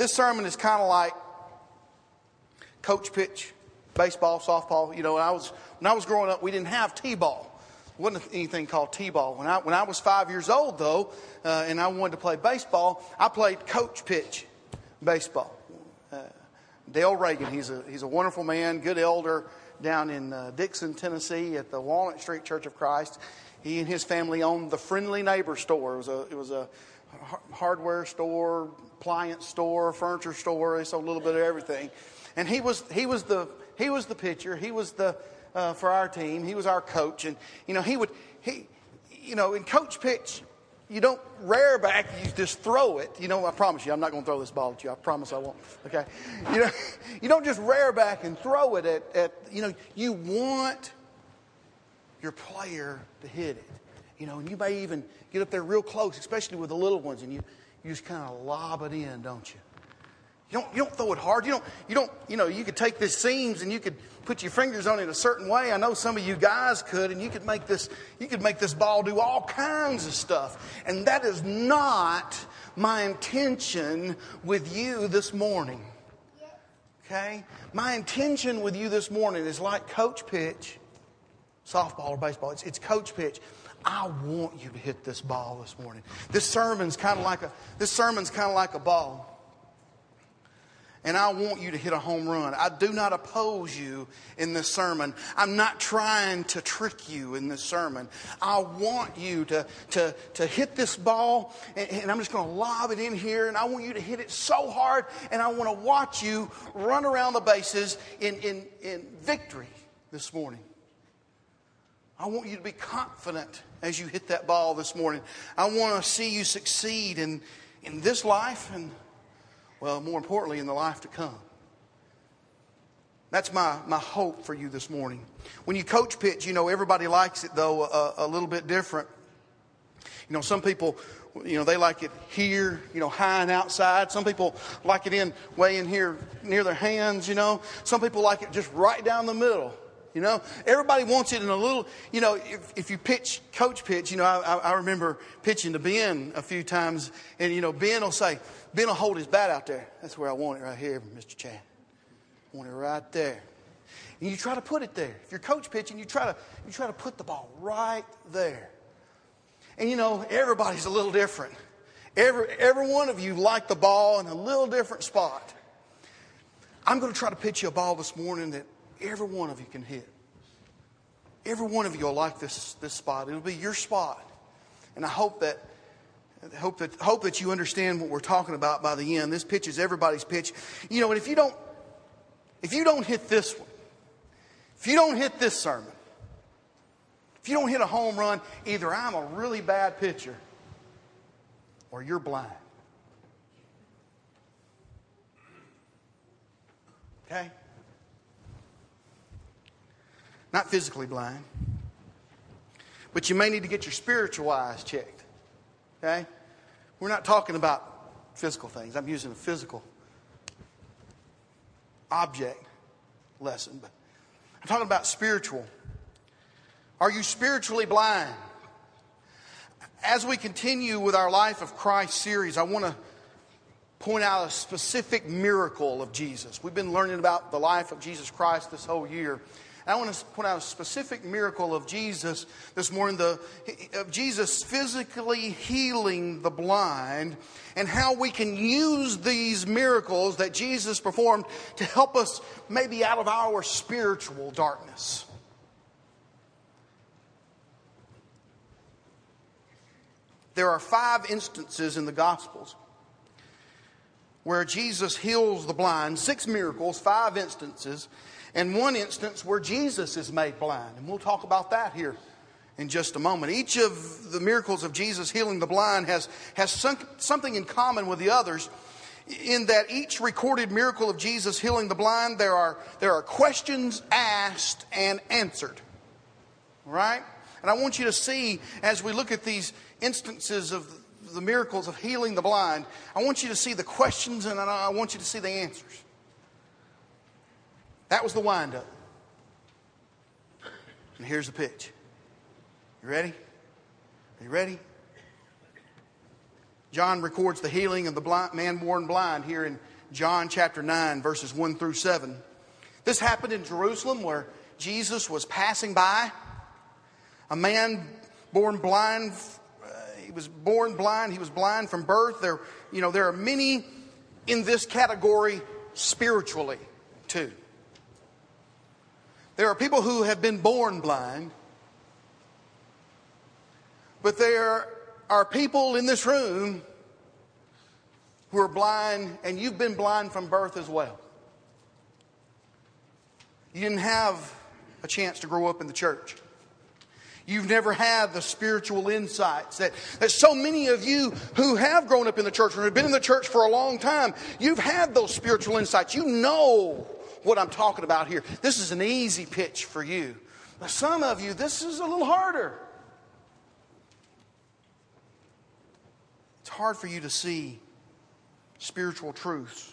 This sermon is kind of like coach pitch, baseball, softball. You know, when I was when I was growing up, we didn't have t-ball. Wasn't anything called t-ball. When I when I was five years old, though, uh, and I wanted to play baseball, I played coach pitch baseball. Uh, Dale Reagan, he's a he's a wonderful man, good elder down in uh, Dickson, Tennessee, at the Walnut Street Church of Christ. He and his family owned the Friendly Neighbor store. It was a it was a hardware store, appliance store, furniture store. They sold a little bit of everything. And he was he was the he was the pitcher. He was the uh, for our team. He was our coach, and you know he would he you know in coach pitch. You don't rear back, you just throw it. You know, I promise you, I'm not going to throw this ball at you. I promise I won't. Okay? You know, you don't just rear back and throw it at, at you know, you want your player to hit it. You know, and you may even get up there real close, especially with the little ones, and you, you just kind of lob it in, don't you? You don't, you don't throw it hard. You don't, you don't, you know, you could take this seams and you could put your fingers on it a certain way. I know some of you guys could, and you could make this, you could make this ball do all kinds of stuff. And that is not my intention with you this morning. Okay? My intention with you this morning is like coach pitch, softball or baseball. It's, it's coach pitch. I want you to hit this ball this morning. This sermon's kind of like a this sermon's kind of like a ball. And I want you to hit a home run. I do not oppose you in this sermon. I'm not trying to trick you in this sermon. I want you to, to, to hit this ball, and, and I'm just going to lob it in here, and I want you to hit it so hard, and I want to watch you run around the bases in, in, in victory this morning. I want you to be confident as you hit that ball this morning. I want to see you succeed in, in this life and, well, more importantly, in the life to come. That's my, my hope for you this morning. When you coach pitch, you know, everybody likes it, though, a, a little bit different. You know, some people, you know, they like it here, you know, high and outside. Some people like it in way in here near their hands, you know. Some people like it just right down the middle. You know, everybody wants it in a little, you know, if, if you pitch, coach pitch, you know, I, I remember pitching to Ben a few times, and, you know, Ben will say, Ben will hold his bat out there. That's where I want it right here, Mr. Chad. I want it right there. And you try to put it there. If you're coach pitching, you try to, you try to put the ball right there. And, you know, everybody's a little different. Every, every one of you like the ball in a little different spot. I'm going to try to pitch you a ball this morning that every one of you can hit. Every one of you will like this, this spot. It'll be your spot. And I hope that, hope, that, hope that you understand what we're talking about by the end. This pitch is everybody's pitch. You know, and if you don't, if you don't hit this one, if you don't hit this sermon, if you don't hit a home run, either I'm a really bad pitcher or you're blind. Okay? Not physically blind. But you may need to get your spiritual eyes checked. Okay? We're not talking about physical things. I'm using a physical object lesson, but I'm talking about spiritual. Are you spiritually blind? As we continue with our Life of Christ series, I want to point out a specific miracle of Jesus. We've been learning about the life of Jesus Christ this whole year. I want to point out a specific miracle of Jesus this morning, the, of Jesus physically healing the blind, and how we can use these miracles that Jesus performed to help us maybe out of our spiritual darkness. There are five instances in the Gospels where Jesus heals the blind, six miracles, five instances and one instance where Jesus is made blind. And we'll talk about that here in just a moment. Each of the miracles of Jesus healing the blind has, has some, something in common with the others in that each recorded miracle of Jesus healing the blind, there are, there are questions asked and answered. Right? And I want you to see as we look at these instances of the miracles of healing the blind, I want you to see the questions and I want you to see the answers. That was the windup. And here's the pitch. You ready? Are you ready? John records the healing of the blind, man born blind here in John chapter 9, verses 1 through 7. This happened in Jerusalem where Jesus was passing by. A man born blind, uh, he was born blind, he was blind from birth. There, you know, there are many in this category spiritually, too. There are people who have been born blind, but there are people in this room who are blind, and you've been blind from birth as well. You didn't have a chance to grow up in the church. You've never had the spiritual insights that, that so many of you who have grown up in the church or have been in the church for a long time, you've had those spiritual insights. You know what I'm talking about here. This is an easy pitch for you. But some of you, this is a little harder. It's hard for you to see spiritual truths.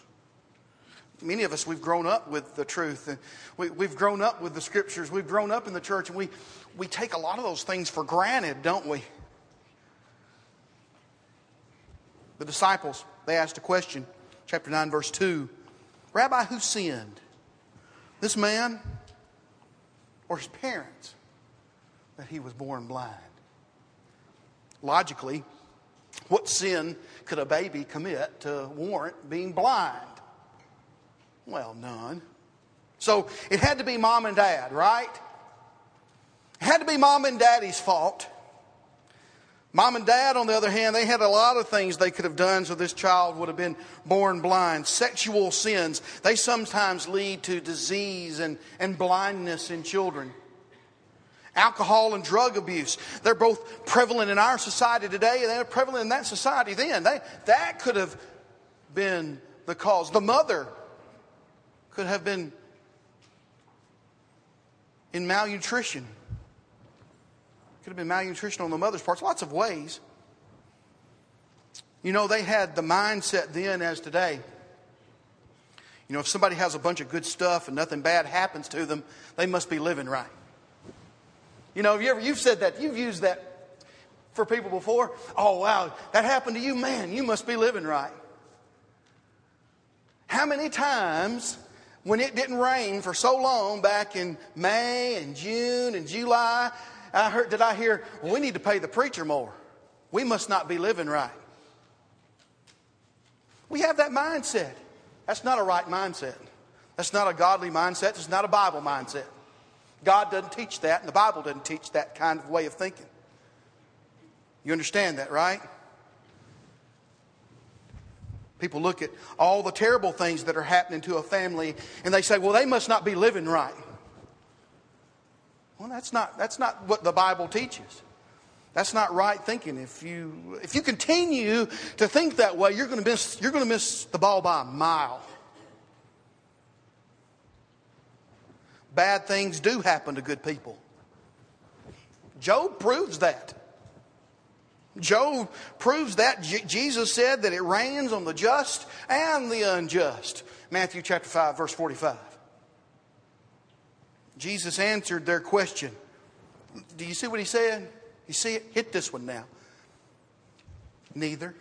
Many of us, we've grown up with the truth. And we, we've grown up with the scriptures. We've grown up in the church, and we, we take a lot of those things for granted, don't we? The disciples, they asked a question, chapter 9, verse 2 Rabbi, who sinned? This man or his parents that he was born blind? Logically, what sin could a baby commit to warrant being blind? Well, none. So it had to be mom and dad, right? It had to be mom and daddy's fault. Mom and dad, on the other hand, they had a lot of things they could have done so this child would have been born blind. Sexual sins, they sometimes lead to disease and, and blindness in children. Alcohol and drug abuse, they're both prevalent in our society today and they're prevalent in that society then. They, that could have been the cause. The mother could have been in malnutrition. Could have been malnutrition on the mother's part. Lots of ways. You know, they had the mindset then as today. You know, if somebody has a bunch of good stuff and nothing bad happens to them, they must be living right. You know, have you ever you've said that, you've used that for people before. Oh wow, that happened to you, man, you must be living right. How many times when it didn't rain for so long back in May and June and July, I heard, did I hear, well, we need to pay the preacher more. We must not be living right. We have that mindset. That's not a right mindset. That's not a godly mindset. It's not a Bible mindset. God doesn't teach that, and the Bible doesn't teach that kind of way of thinking. You understand that, right? People look at all the terrible things that are happening to a family and they say, well, they must not be living right. Well, that's not, that's not what the Bible teaches. That's not right thinking. If you, if you continue to think that way, you're going to miss, you're going to miss the ball by a mile. Bad things do happen to good people. Job proves that. Job proves that. J- Jesus said that it rains on the just and the unjust. Matthew chapter 5, verse 45. Jesus answered their question. Do you see what he said? You see it? Hit this one now. Neither.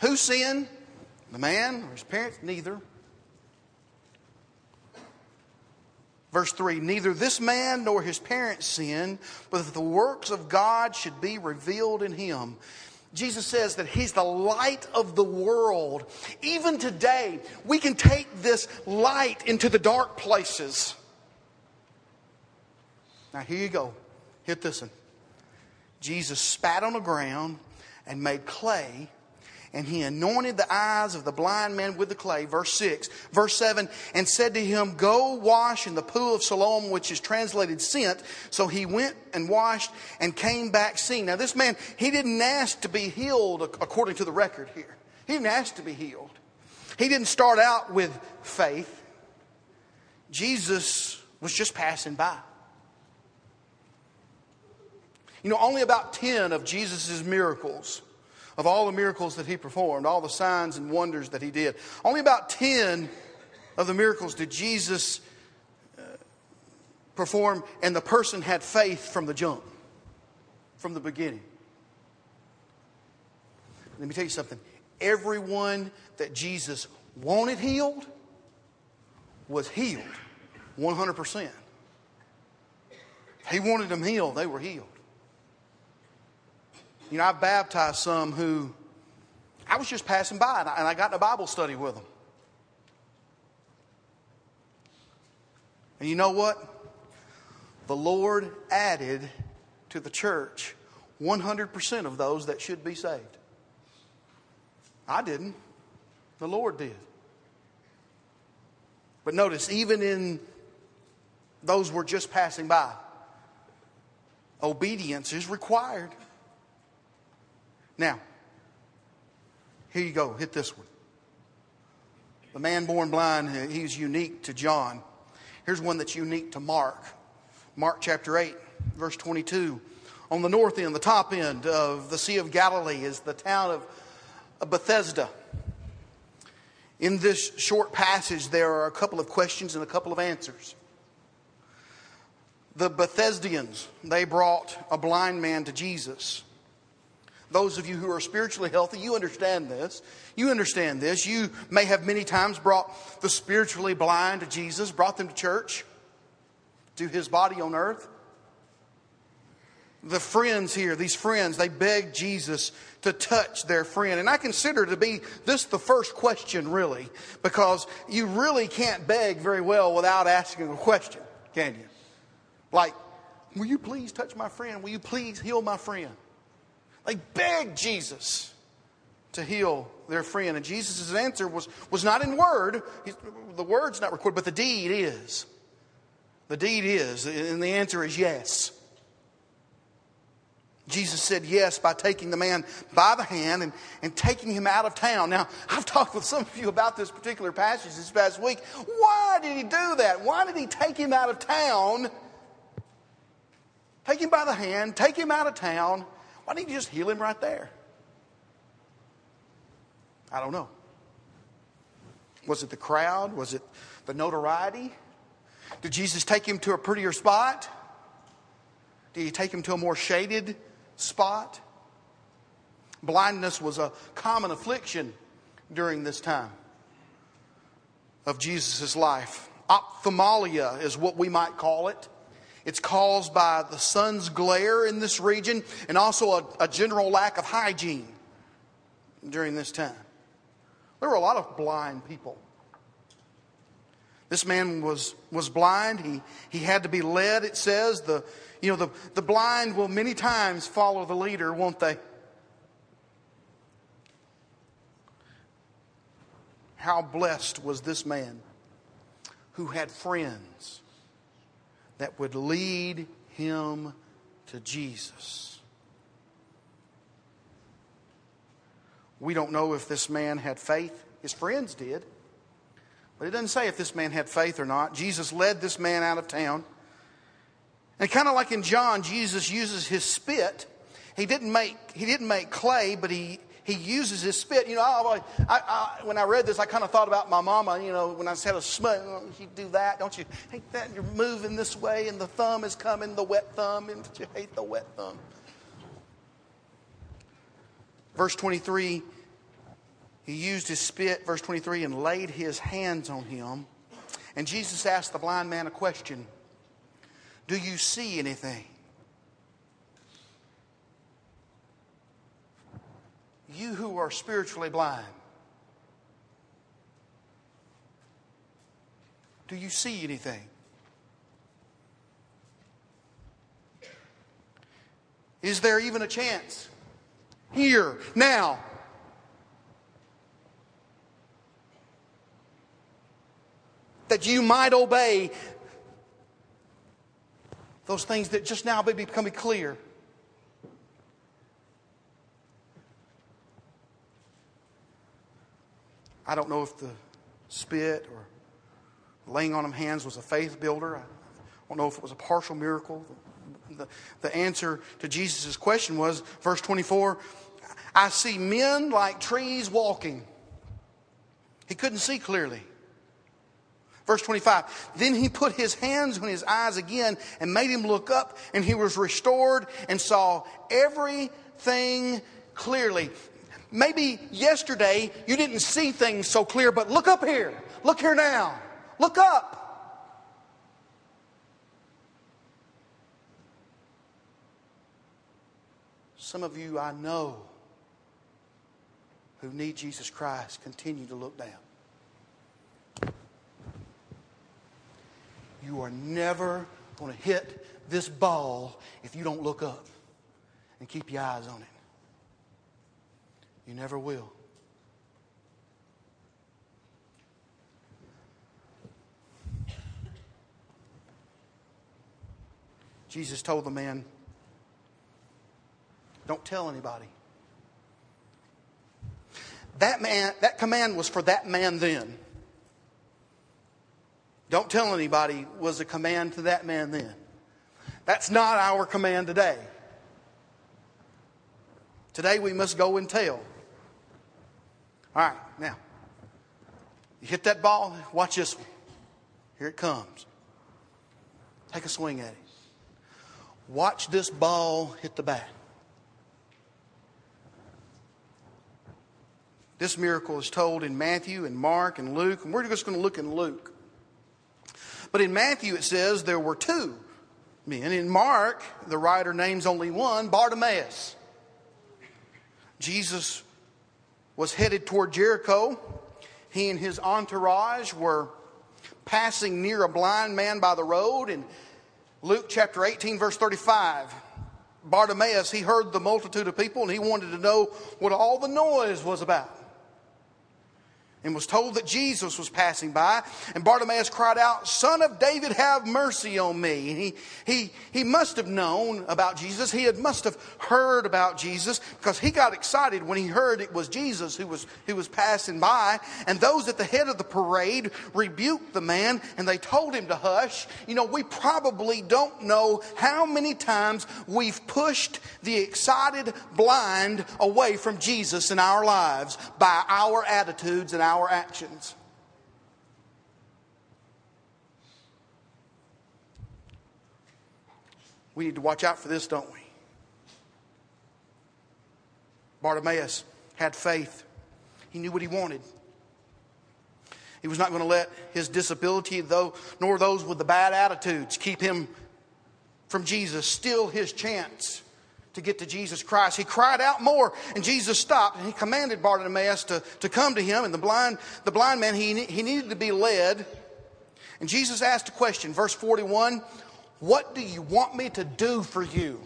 Who sinned? The man or his parents? Neither. Verse 3 Neither this man nor his parents sinned, but that the works of God should be revealed in him. Jesus says that he's the light of the world. Even today, we can take this light into the dark places. Now, here you go. Hit this one. Jesus spat on the ground and made clay and he anointed the eyes of the blind man with the clay. Verse 6. Verse 7 and said to him, Go wash in the pool of Siloam, which is translated sent. So he went and washed and came back seeing. Now, this man, he didn't ask to be healed according to the record here. He didn't ask to be healed. He didn't start out with faith. Jesus was just passing by. You know, only about 10 of Jesus' miracles of all the miracles that he performed, all the signs and wonders that he did. Only about 10 of the miracles did Jesus uh, perform, and the person had faith from the jump, from the beginning. Let me tell you something. Everyone that Jesus wanted healed was healed 100%. He wanted them healed, they were healed. You know, I've baptized some who I was just passing by and I, and I got in a Bible study with them. And you know what? The Lord added to the church 100% of those that should be saved. I didn't, the Lord did. But notice, even in those we're just passing by, obedience is required. Now, here you go, hit this one. The man born blind, he's unique to John. Here's one that's unique to Mark. Mark chapter 8, verse 22. On the north end, the top end of the Sea of Galilee is the town of Bethesda. In this short passage, there are a couple of questions and a couple of answers. The Bethesdians, they brought a blind man to Jesus. Those of you who are spiritually healthy, you understand this. You understand this. You may have many times brought the spiritually blind to Jesus, brought them to church, to his body on earth. The friends here, these friends, they begged Jesus to touch their friend. And I consider to be this the first question, really, because you really can't beg very well without asking a question, can you? Like, will you please touch my friend? Will you please heal my friend? They begged Jesus to heal their friend. And Jesus' answer was, was not in word. The word's not recorded, but the deed is. The deed is. And the answer is yes. Jesus said yes by taking the man by the hand and, and taking him out of town. Now, I've talked with some of you about this particular passage this past week. Why did he do that? Why did he take him out of town? Take him by the hand, take him out of town, why didn't you just heal him right there? I don't know. Was it the crowd? Was it the notoriety? Did Jesus take him to a prettier spot? Did he take him to a more shaded spot? Blindness was a common affliction during this time of Jesus' life. Ophthalmia is what we might call it. It's caused by the sun's glare in this region and also a, a general lack of hygiene during this time. There were a lot of blind people. This man was, was blind. He, he had to be led, it says. The, you know, the, the blind will many times follow the leader, won't they? How blessed was this man who had friends that would lead him to Jesus. We don't know if this man had faith. His friends did. But it doesn't say if this man had faith or not. Jesus led this man out of town. And kind of like in John, Jesus uses his spit. He didn't make, he didn't make clay, but he, he uses his spit. You know, I, I, I, when I read this, I kind of thought about my mama. You know, when I said a smut, oh, you do that, don't you hate that? You're moving this way, and the thumb is coming, the wet thumb, and you hate the wet thumb. Verse 23, he used his spit, verse 23, and laid his hands on him. And Jesus asked the blind man a question Do you see anything? You who are spiritually blind, do you see anything? Is there even a chance here, now? That you might obey those things that just now may be becoming clear. I don't know if the spit or laying on him hands was a faith builder. I don't know if it was a partial miracle. The, the answer to Jesus' question was, verse 24, I see men like trees walking. He couldn't see clearly. Verse 25, then he put his hands on his eyes again and made him look up, and he was restored and saw everything clearly maybe yesterday you didn't see things so clear, but look up here. Look here now. Look up. Some of you I know who need Jesus Christ continue to look down. You are never going to hit this ball if you don't look up and keep your eyes on it. You never will. Jesus told the man, Don't tell anybody. That man, that command was for that man then. Don't tell anybody was a command to that man then. That's not our command today. Today we must go and tell. All right, now, you hit that ball, watch this one. Here it comes. Take a swing at it. Watch this ball hit the bat. This miracle is told in Matthew and Mark and Luke, and we're just going to look in Luke. But in Matthew, it says there were two men. In Mark, the writer names only one Bartimaeus. Jesus was headed toward Jericho. He and his entourage were passing near a blind man by the road. In Luke chapter 18, verse 35, Bartimaeus, he heard the multitude of people and he wanted to know what all the noise was about and was told that Jesus was passing by. And Bartimaeus cried out, Son of David, have mercy on me. And he, he, he must have known about Jesus. He had, must have heard about Jesus because he got excited when he heard it was Jesus who was, who was passing by. And those at the head of the parade rebuked the man and they told him to hush. You know, we probably don't know how many times we've pushed the excited blind away from Jesus in our lives by our attitudes and our our actions. We need to watch out for this, don't we? Bartimaeus had faith. He knew what he wanted. He was not going to let his disability, though, nor those with the bad attitudes, keep him from Jesus, Still his chance to get to Jesus Christ. He cried out more, and Jesus stopped, and he commanded Bartimaeus to, to come to him. And the blind, the blind man, he, he needed to be led. And Jesus asked a question, verse 41 What do you want me to do for you?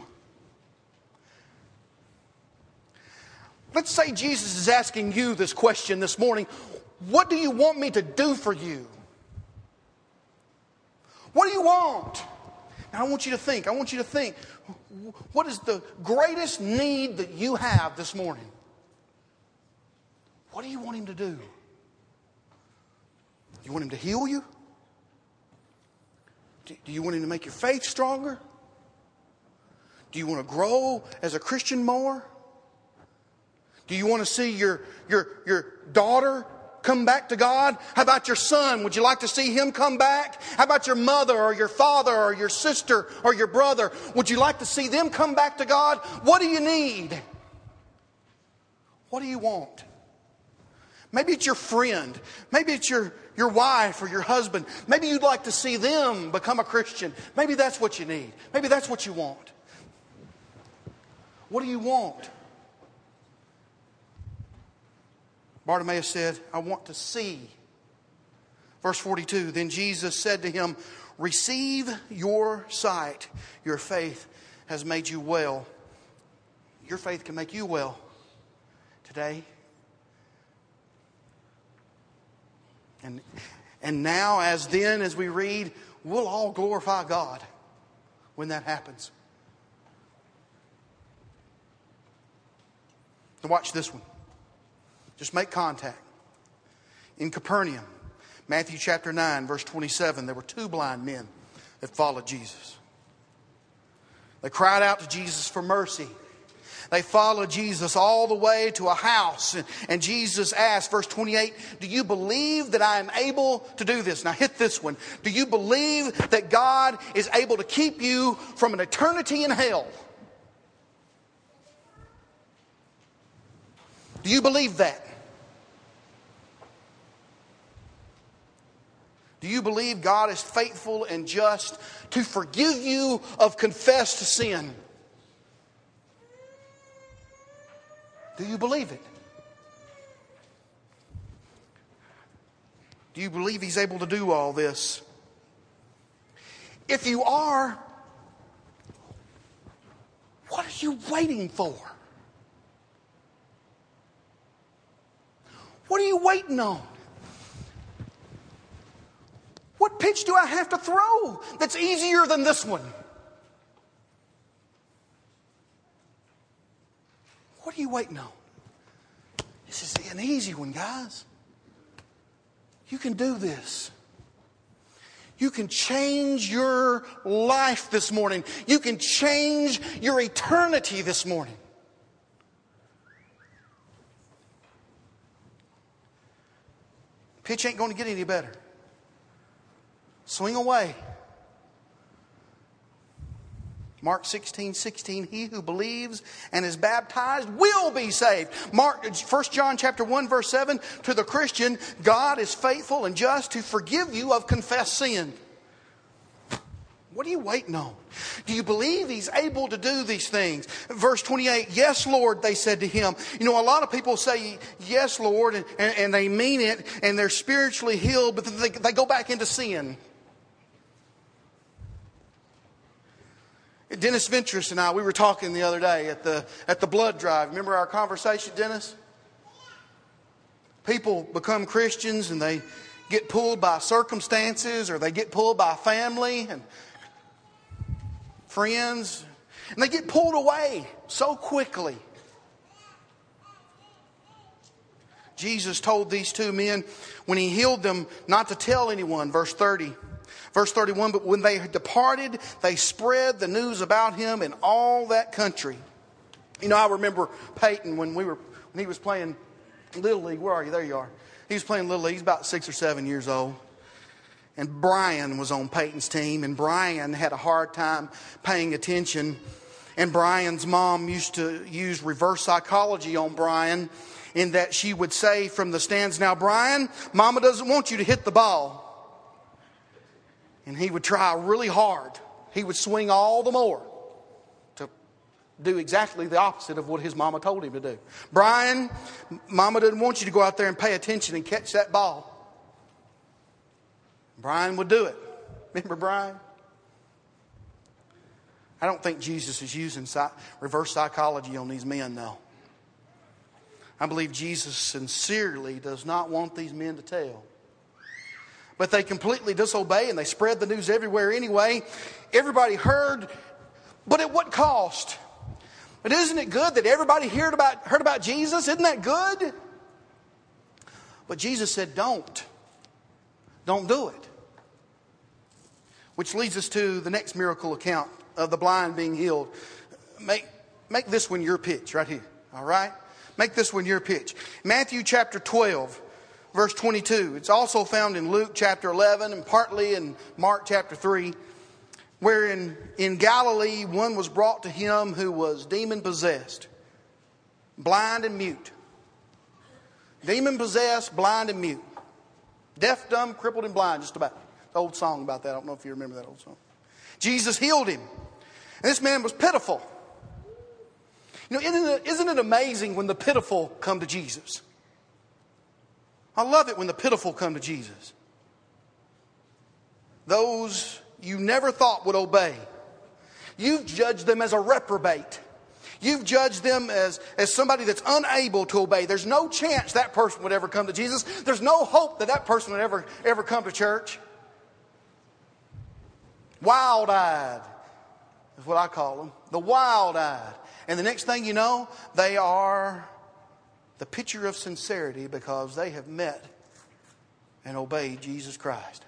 Let's say Jesus is asking you this question this morning What do you want me to do for you? What do you want? Now, I want you to think. I want you to think what is the greatest need that you have this morning? What do you want Him to do? You want Him to heal you? Do you want Him to make your faith stronger? Do you want to grow as a Christian more? Do you want to see your, your, your daughter come back to God? How about your son? Would you like to see him come back? How about your mother or your father or your sister or your brother? Would you like to see them come back to God? What do you need? What do you want? Maybe it's your friend. Maybe it's your, your wife or your husband. Maybe you'd like to see them become a Christian. Maybe that's what you need. Maybe that's what you want. What do you want? Bartimaeus said, I want to see. Verse 42 Then Jesus said to him, Receive your sight. Your faith has made you well. Your faith can make you well today. And, and now, as then, as we read, we'll all glorify God when that happens. Now, watch this one. Just make contact. In Capernaum, Matthew chapter 9, verse 27, there were two blind men that followed Jesus. They cried out to Jesus for mercy. They followed Jesus all the way to a house. And, and, Jesus asked, verse 28, Do you believe that I am able to do this? Now hit this one. Do you believe that God is able to keep you from an eternity in hell? Do you believe that? Do you believe God is faithful and just to forgive you of confessed sin? Do you believe it? Do you believe He's able to do all this? If you are, what are you waiting for? What are you waiting on? What pitch do I have to throw that's easier than this one? What are you waiting on? This is an easy one, guys. You can do this. You can change your life this morning. You can change your eternity this morning. Pitch ain't going to get any better. Swing away. Mark 16, 16, he who believes and is baptized will be saved. Mark, 1 John chapter 1 verse 7, to the Christian, God is faithful and just to forgive you of confessed sin. What are you waiting on? Do you believe he's able to do these things? Verse 28, yes, Lord, they said to him. You know, a lot of people say, yes, Lord, and, and, and they mean it, and they're spiritually healed, but they, they go back into sin. Dennis Ventress and I, we were talking the other day at the, at the blood drive. Remember our conversation, Dennis? People become Christians and they get pulled by circumstances or they get pulled by family and friends. And they get pulled away so quickly. Jesus told these two men when he healed them not to tell anyone, verse 30. Verse 31 But when they departed, they spread the news about him in all that country. You know, I remember Peyton when we were when he was playing Little League. Where are you? There you are. He was playing Little League. He's about six or seven years old. And Brian was on Peyton's team, and Brian had a hard time paying attention. And Brian's mom used to use reverse psychology on Brian in that she would say from the stands, Now, Brian, mama doesn't want you to hit the ball and he would try really hard. He would swing all the more to do exactly the opposite of what his mama told him to do. Brian, mama didn't want you to go out there and pay attention and catch that ball. Brian would do it. Remember Brian? I don't think Jesus is using reverse psychology on these men, though. I believe Jesus sincerely does not want these men to tell but they completely disobey and they spread the news everywhere anyway. Everybody heard, but at what cost? But isn't it good that everybody heard about, heard about Jesus? Isn't that good? But Jesus said, don't. Don't do it. Which leads us to the next miracle account of the blind being healed. Make, make this one your pitch right here, all right? Make this one your pitch. Matthew chapter 12 verse 22. It's also found in Luke chapter 11 and partly in Mark chapter 3, where in, in Galilee one was brought to him who was demon possessed, blind and mute. Demon possessed, blind and mute. Deaf, dumb, crippled, and blind, just about. The old song about that. I don't know if you remember that old song. Jesus healed him. And this man was pitiful. You know, isn't it, isn't it amazing when the pitiful come to Jesus? I love it when the pitiful come to Jesus. Those you never thought would obey. You've judged them as a reprobate. You've judged them as, as somebody that's unable to obey. There's no chance that person would ever come to Jesus. There's no hope that that person would ever, ever come to church. Wild eyed is what I call them. The wild eyed. And the next thing you know, they are the picture of sincerity because they have met and obeyed Jesus Christ.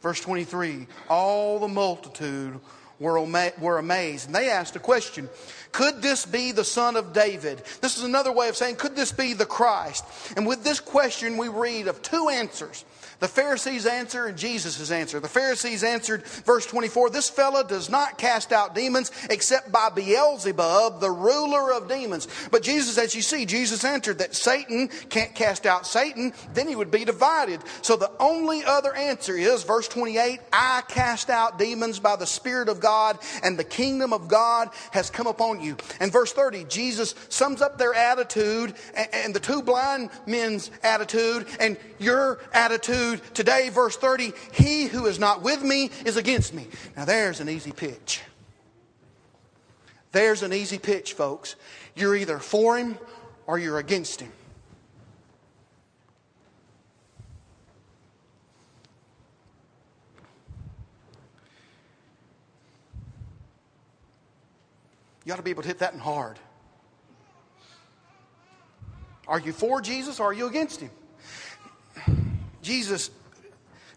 Verse 23 All the multitude were, amazed. And they asked a question Could this be the son of David? This is another way of saying, Could this be the Christ? And with this question, we read of two answers the Pharisees' answer and Jesus' answer. The Pharisees answered, verse 24, This fellow does not cast out demons except by Beelzebub, the ruler of demons. But Jesus, as you see, Jesus answered that Satan can't cast out Satan, then he would be divided. So the only other answer is, verse 28, I cast out demons by the Spirit of God, and the kingdom of God has come upon you. And verse 30, Jesus sums up their attitude and the two blind men's attitude and your attitude today, verse 30, he who is not with me is against me. Now there's an easy pitch. There's an easy pitch, folks. You're either for him or you're against him. You ought to be able to hit that in hard. Are you for Jesus or are you against him? Jesus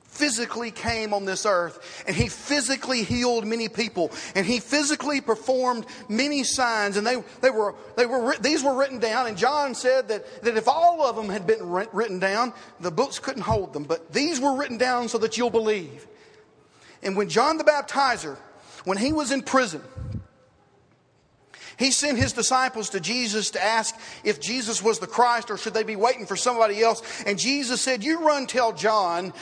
physically came on this earth and he physically healed many people and he physically performed many signs and they, they were, they were, these were written down and John said that, that if all of them had been written down, the books couldn't hold them. But these were written down so that you'll believe. And when John the Baptizer, when he was in prison, he sent his disciples to Jesus to ask if Jesus was the Christ or should they be waiting for somebody else. And Jesus said, You run tell John,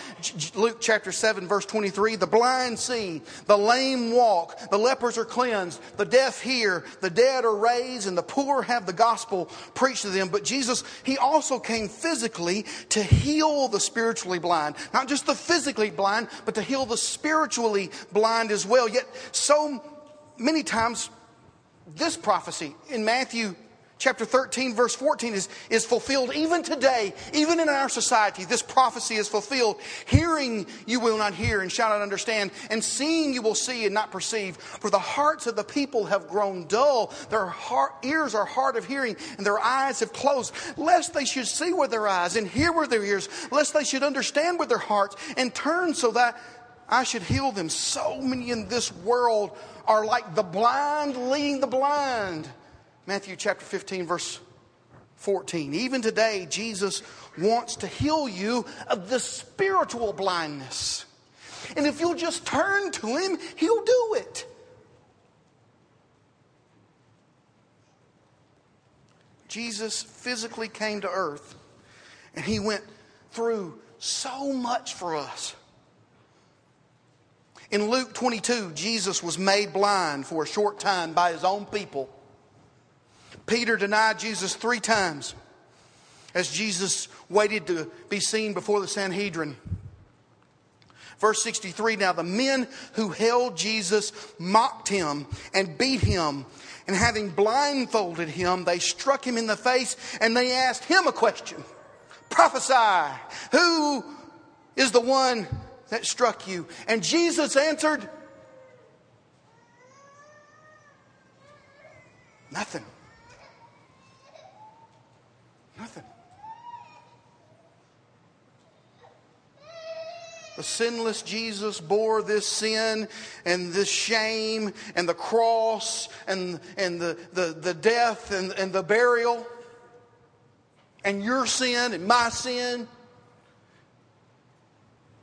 Luke chapter 7, verse 23, the blind see, the lame walk, the lepers are cleansed, the deaf hear, the dead are raised, and the poor have the gospel preached to them. But Jesus, he also came physically to heal the spiritually blind. Not just the physically blind, but to heal the spiritually blind as well. Yet so many times this prophecy in Matthew chapter 13, verse 14 is, is fulfilled even today, even in our society. This prophecy is fulfilled. Hearing you will not hear and shall not understand, and seeing you will see and not perceive. For the hearts of the people have grown dull, their heart, ears are hard of hearing, and their eyes have closed, lest they should see with their eyes and hear with their ears, lest they should understand with their hearts and turn so that I should heal them. So many in this world are like the blind leading the blind. Matthew chapter 15, verse 14. Even today, Jesus wants to heal you of the spiritual blindness. And if you'll just turn to Him, He'll do it. Jesus physically came to earth and He went through so much for us. In Luke 22, Jesus was made blind for a short time by his own people. Peter denied Jesus three times as Jesus waited to be seen before the Sanhedrin. Verse 63 Now the men who held Jesus mocked him and beat him, and having blindfolded him, they struck him in the face and they asked him a question Prophesy, who is the one that struck you? And Jesus answered, Nothing. Nothing. The sinless Jesus bore this sin and this shame and the cross and, and the, the, the death and, and the burial and your sin and my sin.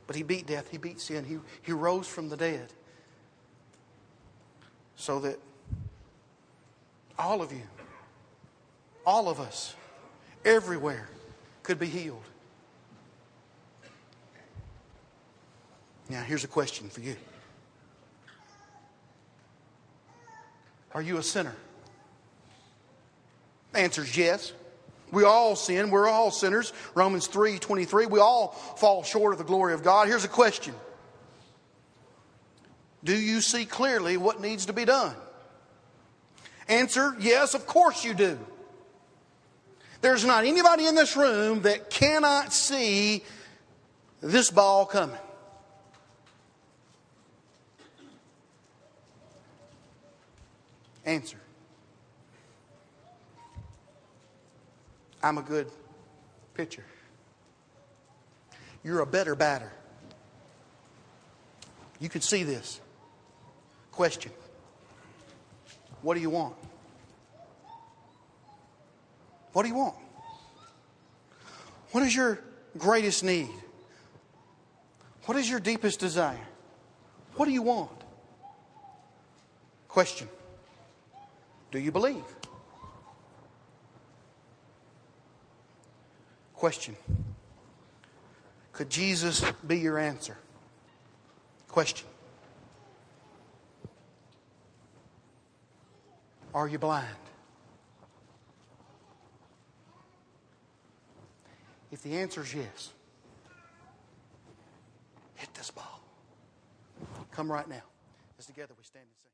But he beat death, he beat sin, he, he rose from the dead. So that all of you, all of us, everywhere could be healed. Now, here's a question for you Are you a sinner? The answer is yes. We all sin. We're all sinners. Romans 3 23. We all fall short of the glory of God. Here's a question Do you see clearly what needs to be done? Answer Yes, of course you do. There's not anybody in this room that cannot see this ball coming. Answer I'm a good pitcher. You're a better batter. You can see this. Question What do you want? What do you want? What is your greatest need? What is your deepest desire? What do you want? Question Do you believe? Question Could Jesus be your answer? Question Are you blind? If the answer is yes, hit this ball. Come right now. As together we stand and sing.